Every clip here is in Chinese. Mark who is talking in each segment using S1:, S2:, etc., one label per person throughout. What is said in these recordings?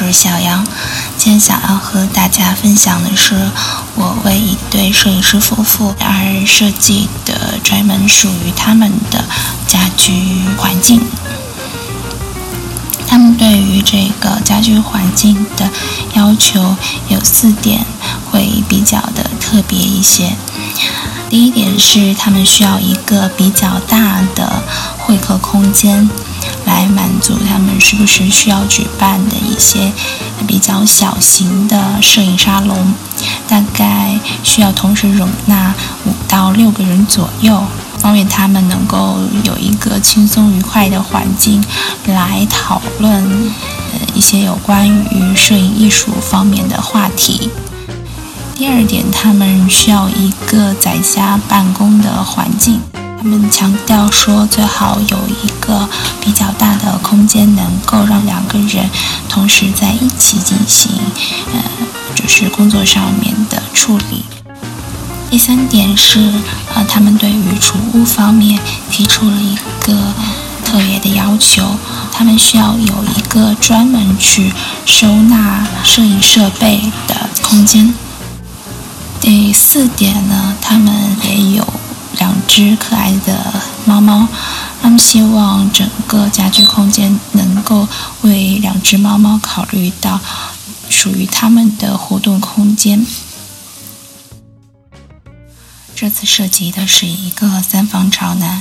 S1: 我是小杨。今天想要和大家分享的是，我为一对摄影师夫妇而设计的专门属于他们的家居环境。他们对于这个家居环境的要求有四点，会比较的特别一些。第一点是，他们需要一个比较大的会客空间。来满足他们时不时需要举办的一些比较小型的摄影沙龙，大概需要同时容纳五到六个人左右，方便他们能够有一个轻松愉快的环境来讨论呃一些有关于摄影艺术方面的话题。第二点，他们需要一个在家办公的环境。他们强调说，最好有一个比较大的空间，能够让两个人同时在一起进行，呃，就是工作上面的处理。第三点是，呃，他们对于储物方面提出了一个特别的要求，他们需要有一个专门去收纳摄影设备的空间。第四点呢，他们也有。只可爱的猫猫，他们希望整个家居空间能够为两只猫猫考虑到属于他们的活动空间。这次涉及的是一个三房朝南，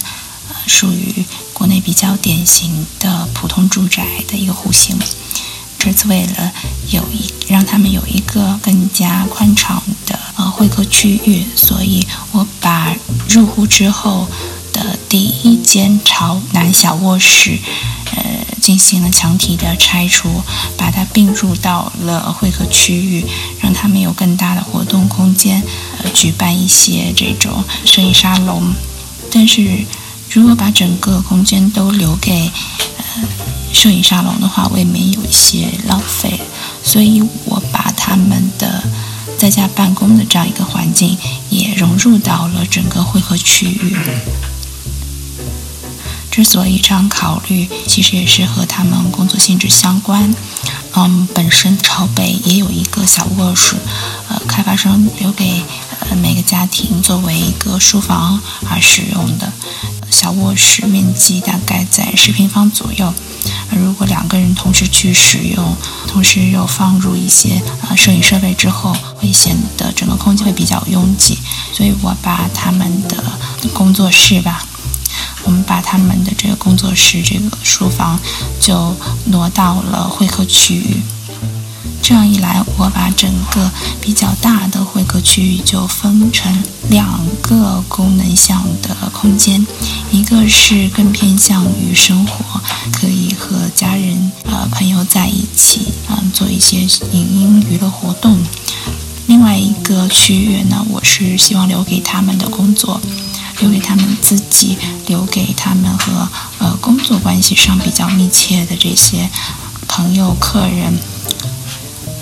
S1: 属于国内比较典型的普通住宅的一个户型。这次为了有一让他们有一个更加宽敞的呃会客区域，所以我把入户之后的第一间朝南小卧室，呃进行了墙体的拆除，把它并入到了会客区域，让他们有更大的活动空间，呃举办一些这种摄影沙龙。但是如果把整个空间都留给呃。摄影沙龙的话，未免有一些浪费，所以我把他们的在家办公的这样一个环境也融入到了整个会合区域。之所以这样考虑，其实也是和他们工作性质相关。嗯，本身朝北也有一个小卧室，呃，开发商留给呃每个家庭作为一个书房而使用的。小卧室面积大概在十平方左右。如果两个人同时去使用，同时又放入一些呃摄影设备之后，会显得整个空间会比较拥挤。所以我把他们的工作室吧，我们把他们的这个工作室这个书房就挪到了会客区域。这样一来，我把整个比较大的会客区域就分成两个功能项的空间，一个是更偏向于生活，可以和家人、呃朋友在一起，嗯，做一些影音娱乐活动；另外一个区域呢，我是希望留给他们的工作，留给他们自己，留给他们和呃工作关系上比较密切的这些朋友、客人。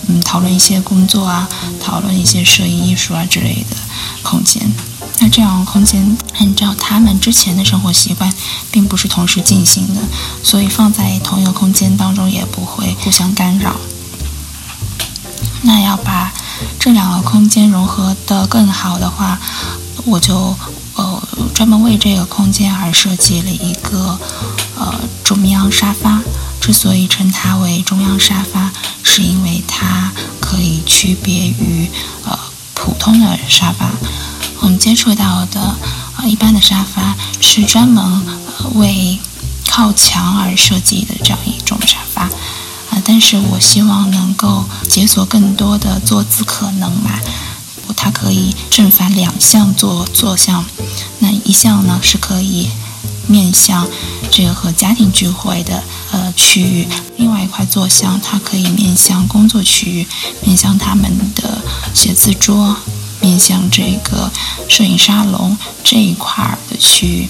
S1: 嗯，讨论一些工作啊，讨论一些摄影艺术啊之类的空间。那这样空间按照他们之前的生活习惯，并不是同时进行的，所以放在同一个空间当中也不会互相干扰。那要把这两个空间融合得更好的话，我就呃专门为这个空间而设计了一个呃中央沙发。之所以称它为中央沙发，是因为它可以区别于呃普通的沙发。我们接触到的呃一般的沙发是专门呃为靠墙而设计的这样一种沙发啊，但是我希望能够解锁更多的坐姿可能嘛。它可以正反两向坐坐向，那一项呢是可以。面向这个和家庭聚会的呃区域，另外一块坐向它可以面向工作区域，面向他们的写字桌，面向这个摄影沙龙这一块的区域。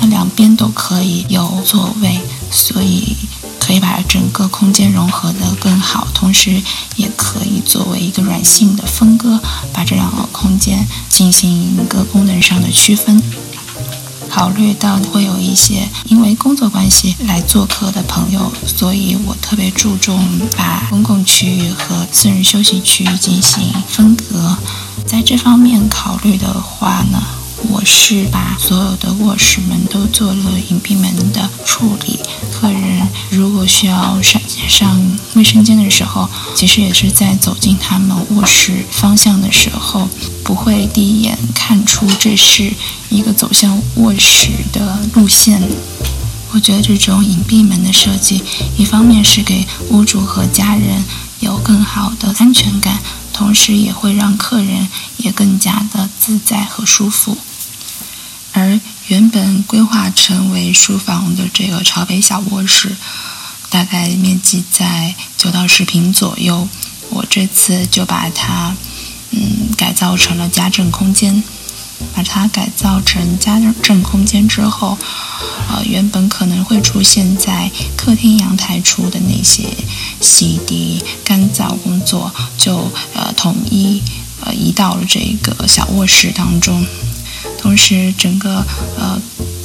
S1: 那两边都可以有座位，所以可以把整个空间融合的更好，同时也可以作为一个软性的分割，把这两个空间进行一个功能上的区分。考虑到会有一些因为工作关系来做客的朋友，所以我特别注重把公共区域和私人休息区域进行分隔。在这方面考虑的话呢，我是把所有的卧室门都做了隐蔽门的处理。客人如果需要上上卫生间的时候，其实也是在走进他们卧室方向的时候，不会第一眼看出这是一个走向卧室的路线。我觉得这种隐蔽门的设计，一方面是给屋主和家人有更好的安全感。同时也会让客人也更加的自在和舒服。而原本规划成为书房的这个朝北小卧室，大概面积在九到十平左右。我这次就把它嗯改造成了家政空间。把它改造成家政空间之后，呃，原本可能会出现在客厅阳台处的那些洗涤、干燥工作，就呃统一呃移到了这个小卧室当中。同时，整个呃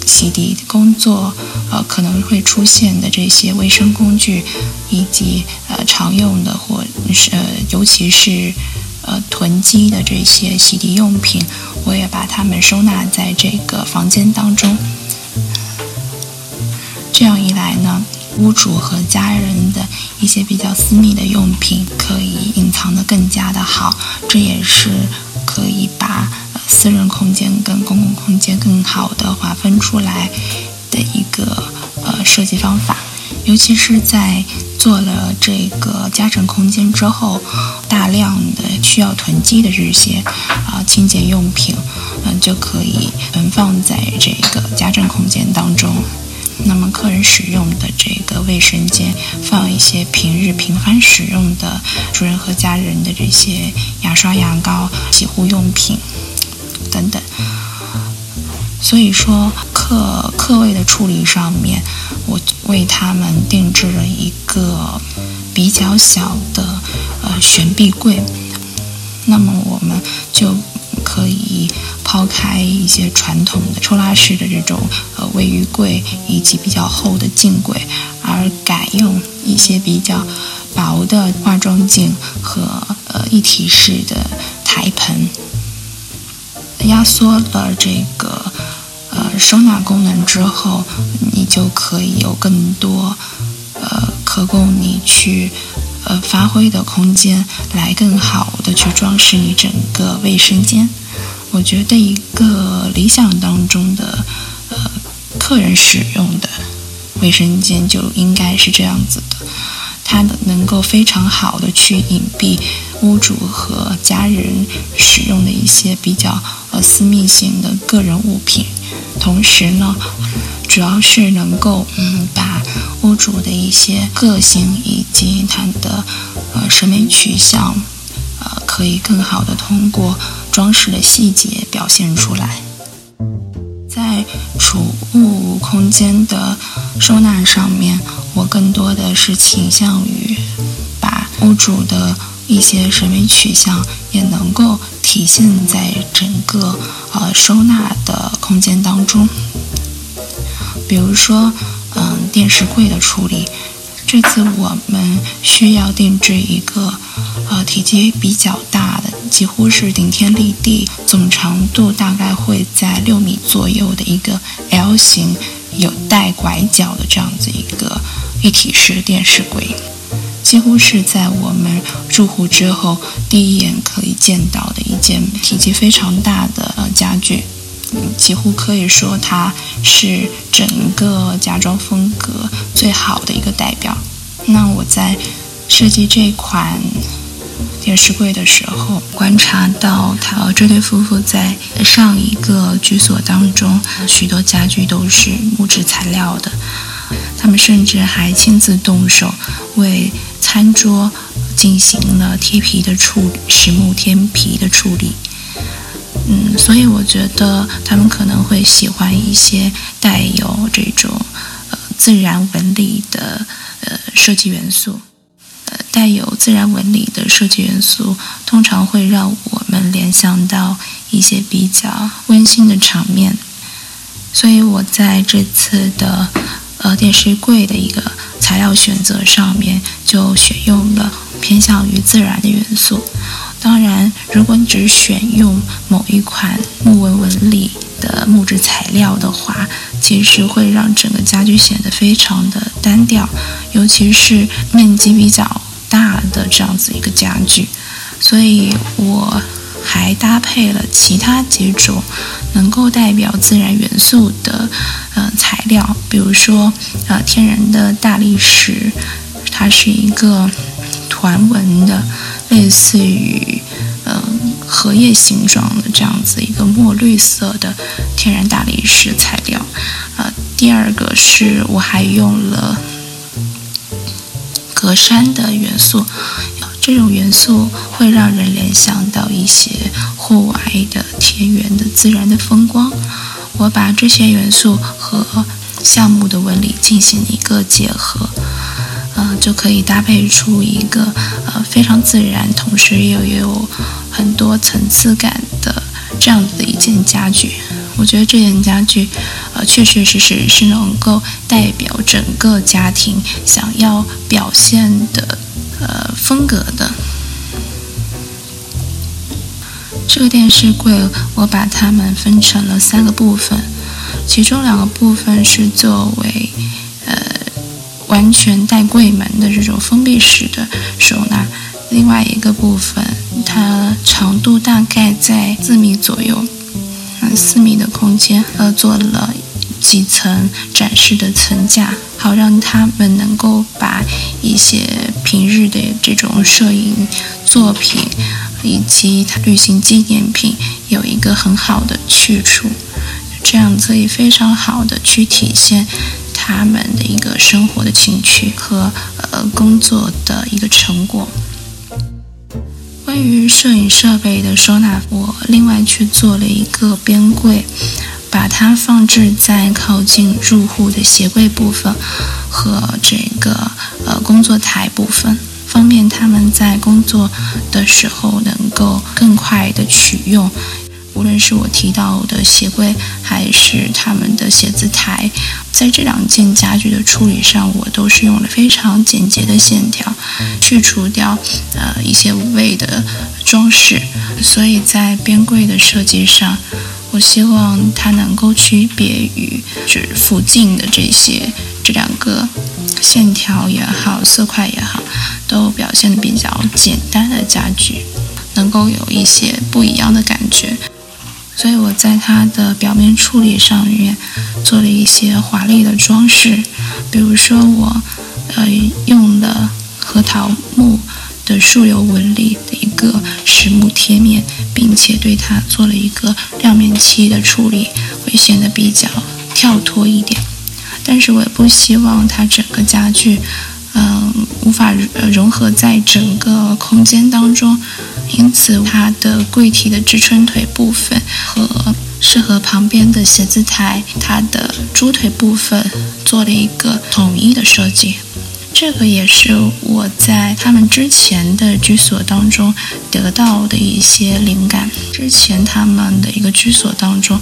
S1: 洗涤工作呃可能会出现的这些卫生工具，以及呃常用的或是呃尤其是。呃，囤积的这些洗涤用品，我也把它们收纳在这个房间当中。这样一来呢，屋主和家人的一些比较私密的用品可以隐藏的更加的好。这也是可以把私人空间跟公共空间更好的划分出来的一个呃设计方法。尤其是在做了这个家政空间之后，大量的需要囤积的这些啊清洁用品，嗯，就可以存放在这个家政空间当中。那么客人使用的这个卫生间，放一些平日频繁使用的主人和家人的这些牙刷、牙膏、洗护用品等等。所以说，客客位的处理上面，我为他们定制了一个比较小的呃悬臂柜。那么我们就可以抛开一些传统的抽拉式的这种呃卫浴柜以及比较厚的镜柜，而改用一些比较薄的化妆镜和呃一体式的台盆，压缩了这个。收纳功能之后，你就可以有更多呃可供你去呃发挥的空间，来更好的去装饰你整个卫生间。我觉得一个理想当中的呃客人使用的卫生间就应该是这样子的，它能够非常好的去隐蔽屋主和家人使用的一些比较呃私密性的个人物品。同时呢，主要是能够嗯把屋主的一些个性以及他的呃审美取向，呃可以更好的通过装饰的细节表现出来。在储物空间的收纳上面，我更多的是倾向于把屋主的。一些审美取向也能够体现在整个呃收纳的空间当中。比如说，嗯，电视柜的处理，这次我们需要定制一个呃体积比较大的，几乎是顶天立地，总长度大概会在六米左右的一个 L 型有带拐角的这样子一个一体式电视柜。几乎是在我们入户之后第一眼可以见到的一件体积非常大的家具，几乎可以说它是整个家装风格最好的一个代表。那我在设计这款电视柜的时候，观察到他这对夫妇在上一个居所当中，许多家具都是木质材料的。他们甚至还亲自动手为餐桌进行了贴皮的处理，实木贴皮的处理。嗯，所以我觉得他们可能会喜欢一些带有这种呃自然纹理的呃设计元素。呃，带有自然纹理的设计元素，通常会让我们联想到一些比较温馨的场面。所以我在这次的呃电视柜的一个材料选择上面，就选用了偏向于自然的元素。当然，如果你只选用某一款木纹纹理的木质材料的话，其实会让整个家具显得非常的单调，尤其是面积比较大的这样子一个家具。所以我还搭配了其他几种能够代表自然元素的呃材料，比如说呃天然的大理石，它是一个团纹的。类似于嗯荷叶形状的这样子一个墨绿色的天然大理石材料，呃，第二个是我还用了格栅的元素，这种元素会让人联想到一些户外的田园的自然的风光。我把这些元素和橡木的纹理进行一个结合。呃，就可以搭配出一个呃非常自然，同时又有很多层次感的这样子的一件家具。我觉得这件家具，呃，确确实实是能够代表整个家庭想要表现的呃风格的。这个电视柜，我把它们分成了三个部分，其中两个部分是作为呃。完全带柜门的这种封闭式的收纳，另外一个部分，它长度大概在四米左右，嗯，四米的空间，呃，做了几层展示的层架，好让他们能够把一些平日的这种摄影作品以及旅行纪念品有一个很好的去处，这样可以非常好的去体现。他们的一个生活的情趣和呃工作的一个成果。关于摄影设备的收纳，我另外去做了一个边柜，把它放置在靠近入户的鞋柜部分和这个呃工作台部分，方便他们在工作的时候能够更快的取用。无论是我提到的鞋柜，还是他们的写字台，在这两件家具的处理上，我都是用了非常简洁的线条，去除掉呃一些无谓的装饰。所以在边柜的设计上，我希望它能够区别于指附近的这些这两个线条也好，色块也好，都表现的比较简单的家具，能够有一些不一样的感觉。所以我在它的表面处理上面做了一些华丽的装饰，比如说我呃用了核桃木的树油纹理的一个实木贴面，并且对它做了一个亮面漆的处理，会显得比较跳脱一点。但是我也不希望它整个家具嗯无法融合在整个空间当中。因此，它的柜体的支撑腿部分和适合旁边的写字台，它的猪腿部分做了一个统一的设计。这个也是我在他们之前的居所当中得到的一些灵感。之前他们的一个居所当中，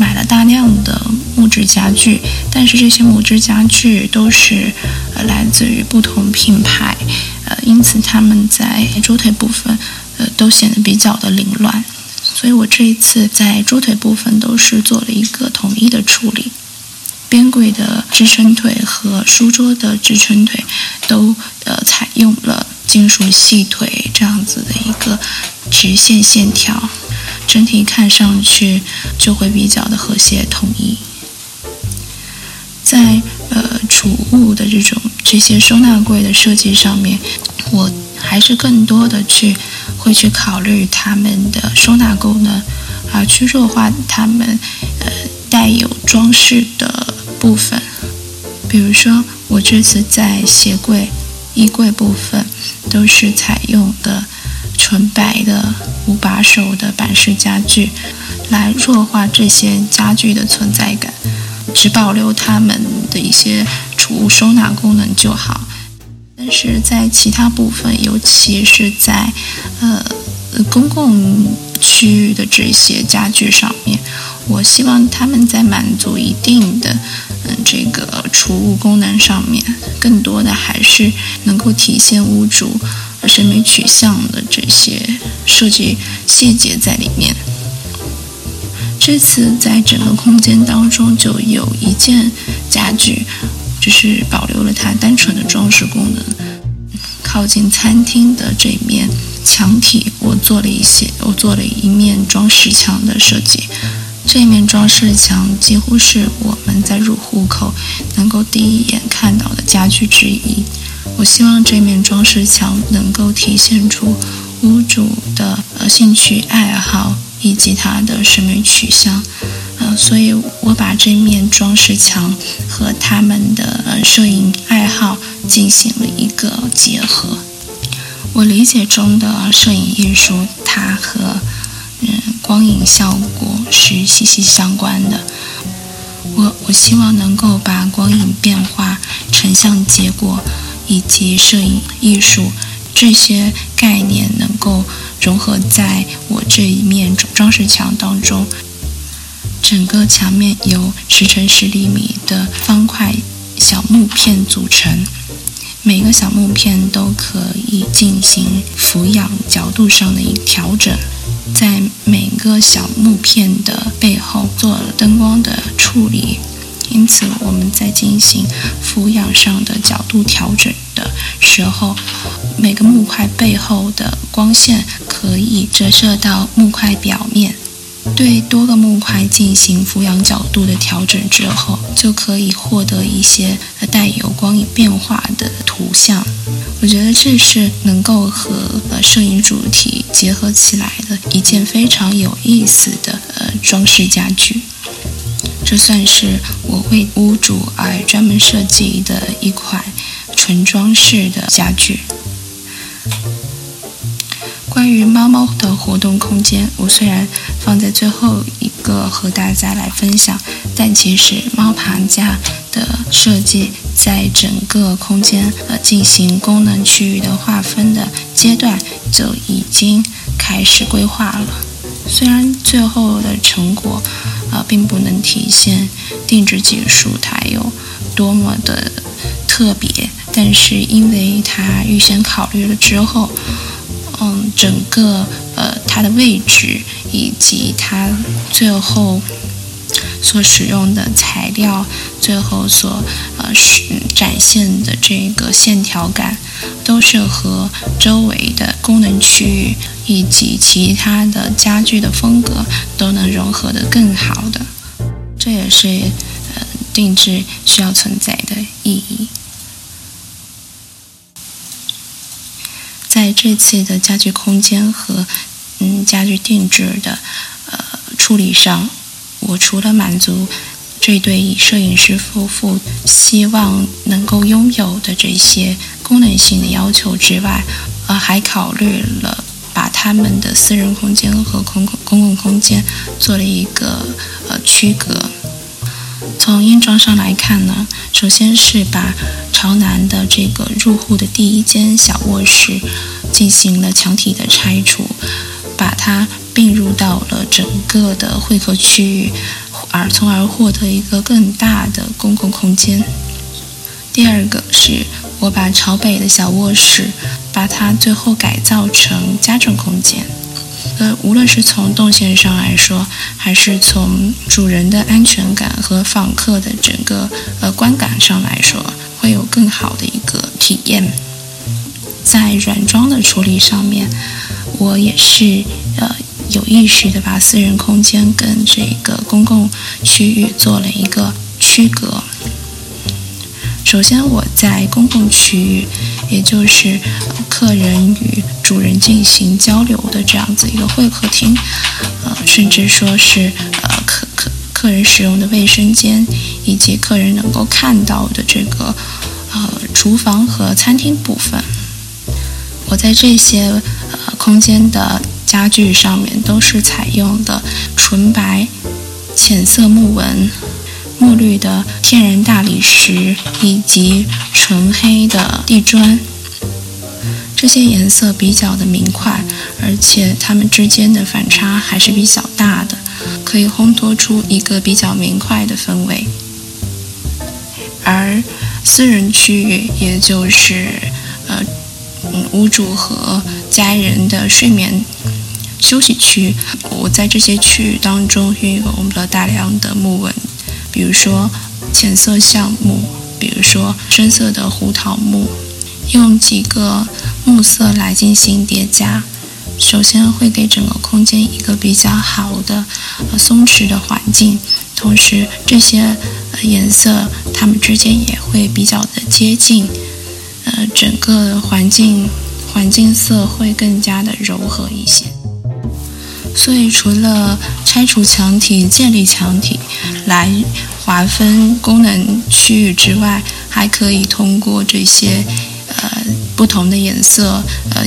S1: 买了大量的木质家具，但是这些木质家具都是呃来自于不同品牌。呃，因此他们在桌腿部分，呃，都显得比较的凌乱，所以我这一次在桌腿部分都是做了一个统一的处理，边柜的支撑腿和书桌的支撑腿都呃采用了金属细腿这样子的一个直线线条，整体看上去就会比较的和谐统一。在呃储物的这种这些收纳柜的设计上面，我还是更多的去会去考虑它们的收纳功能，啊，去弱化它们呃带有装饰的部分。比如说，我这次在鞋柜、衣柜部分都是采用的纯白的无把手的板式家具，来弱化这些家具的存在感。只保留它们的一些储物收纳功能就好，但是在其他部分，尤其是在呃公共区域的这些家具上面，我希望他们在满足一定的嗯这个储物功能上面，更多的还是能够体现屋主审美取向的这些设计细节在里面。这次在整个空间当中，就有一件家具，就是保留了它单纯的装饰功能。靠近餐厅的这一面墙体，我做了一些，我做了一面装饰墙的设计。这面装饰墙几乎是我们在入户口能够第一眼看到的家具之一。我希望这面装饰墙能够体现出屋主的呃兴趣爱好。以及他的审美取向，呃，所以我把这面装饰墙和他们的呃摄影爱好进行了一个结合。我理解中的摄影艺术，它和嗯光影效果是息息相关的。我我希望能够把光影变化、成像结果以及摄影艺术这些概念能够。融合在我这一面装饰墙当中，整个墙面由十乘十厘米的方块小木片组成，每个小木片都可以进行俯仰角度上的一个调整，在每个小木片的背后做了灯光的处理。因此，我们在进行俯仰上的角度调整的时候，每个木块背后的光线可以折射到木块表面。对多个木块进行俯仰角度的调整之后，就可以获得一些带有光影变化的图像。我觉得这是能够和呃摄影主题结合起来的一件非常有意思的呃装饰家具。这算是我为屋主而专门设计的一款纯装饰的家具。关于猫猫的活动空间，我虽然放在最后一个和大家来分享，但其实猫爬架的设计在整个空间呃进行功能区域的划分的阶段就已经开始规划了。虽然最后的成果。啊，并不能体现定制技术它有多么的特别，但是因为它预先考虑了之后，嗯，整个呃它的位置以及它最后所使用的材料，最后所呃展现的这个线条感，都是和周围的功能区域。以及其他的家具的风格都能融合的更好的，这也是呃定制需要存在的意义。在这次的家具空间和嗯家具定制的呃处理上，我除了满足这对摄影师夫妇希望能够拥有的这些功能性的要求之外，呃还考虑了。把他们的私人空间和公共公共空间做了一个呃区隔。从硬装上来看呢，首先是把朝南的这个入户的第一间小卧室进行了墙体的拆除，把它并入到了整个的会客区域，而从而获得一个更大的公共空间。第二个是我把朝北的小卧室。把它最后改造成家政空间，呃，无论是从动线上来说，还是从主人的安全感和访客的整个呃观感上来说，会有更好的一个体验。在软装的处理上面，我也是呃有意识的把私人空间跟这个公共区域做了一个区隔。首先，我在公共区域，也就是客人与主人进行交流的这样子一个会客厅，呃，甚至说是呃客客客人使用的卫生间，以及客人能够看到的这个呃厨房和餐厅部分，我在这些呃空间的家具上面都是采用的纯白、浅色木纹。墨绿的天然大理石以及纯黑的地砖，这些颜色比较的明快，而且它们之间的反差还是比较大的，可以烘托出一个比较明快的氛围。而私人区域，也就是呃，屋主和家人的睡眠休息区，我在这些区域当中运用了大量的木纹，比如说浅色橡木，比如说深色的胡桃木，用几个木色来进行叠加。首先会给整个空间一个比较好的呃松弛的环境，同时这些颜色它们之间也会比较的接近，呃，整个环境环境色会更加的柔和一些。所以除了拆除墙体、建立墙体来划分功能区域之外，还可以通过这些呃不同的颜色呃。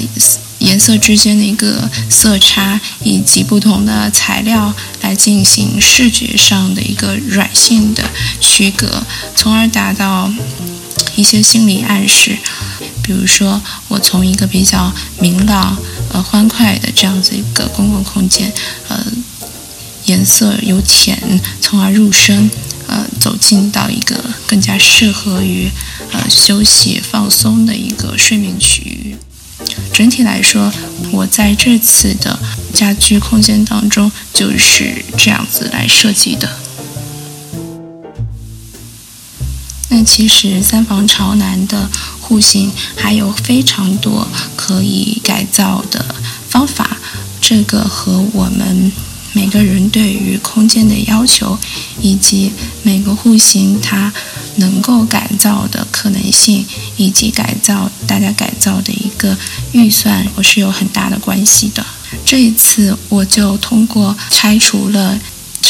S1: 颜色之间的一个色差，以及不同的材料来进行视觉上的一个软性的区隔，从而达到一些心理暗示。比如说，我从一个比较明朗、呃欢快的这样子一个公共空间，呃，颜色由浅从而入深，呃，走进到一个更加适合于呃休息放松的一个睡眠区域。整体来说，我在这次的家居空间当中就是这样子来设计的。那其实三房朝南的户型还有非常多可以改造的方法，这个和我们。每个人对于空间的要求，以及每个户型它能够改造的可能性，以及改造大家改造的一个预算，我是有很大的关系的。这一次我就通过拆除了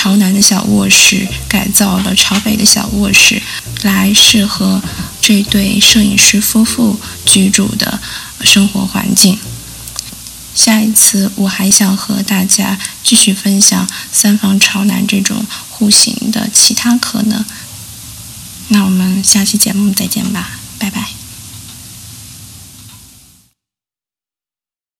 S1: 朝南的小卧室，改造了朝北的小卧室，来适合这对摄影师夫妇居住的生活环境。下一次我还想和大家继续分享三房朝南这种户型的其他可能。那我们下期节目再见吧，拜拜。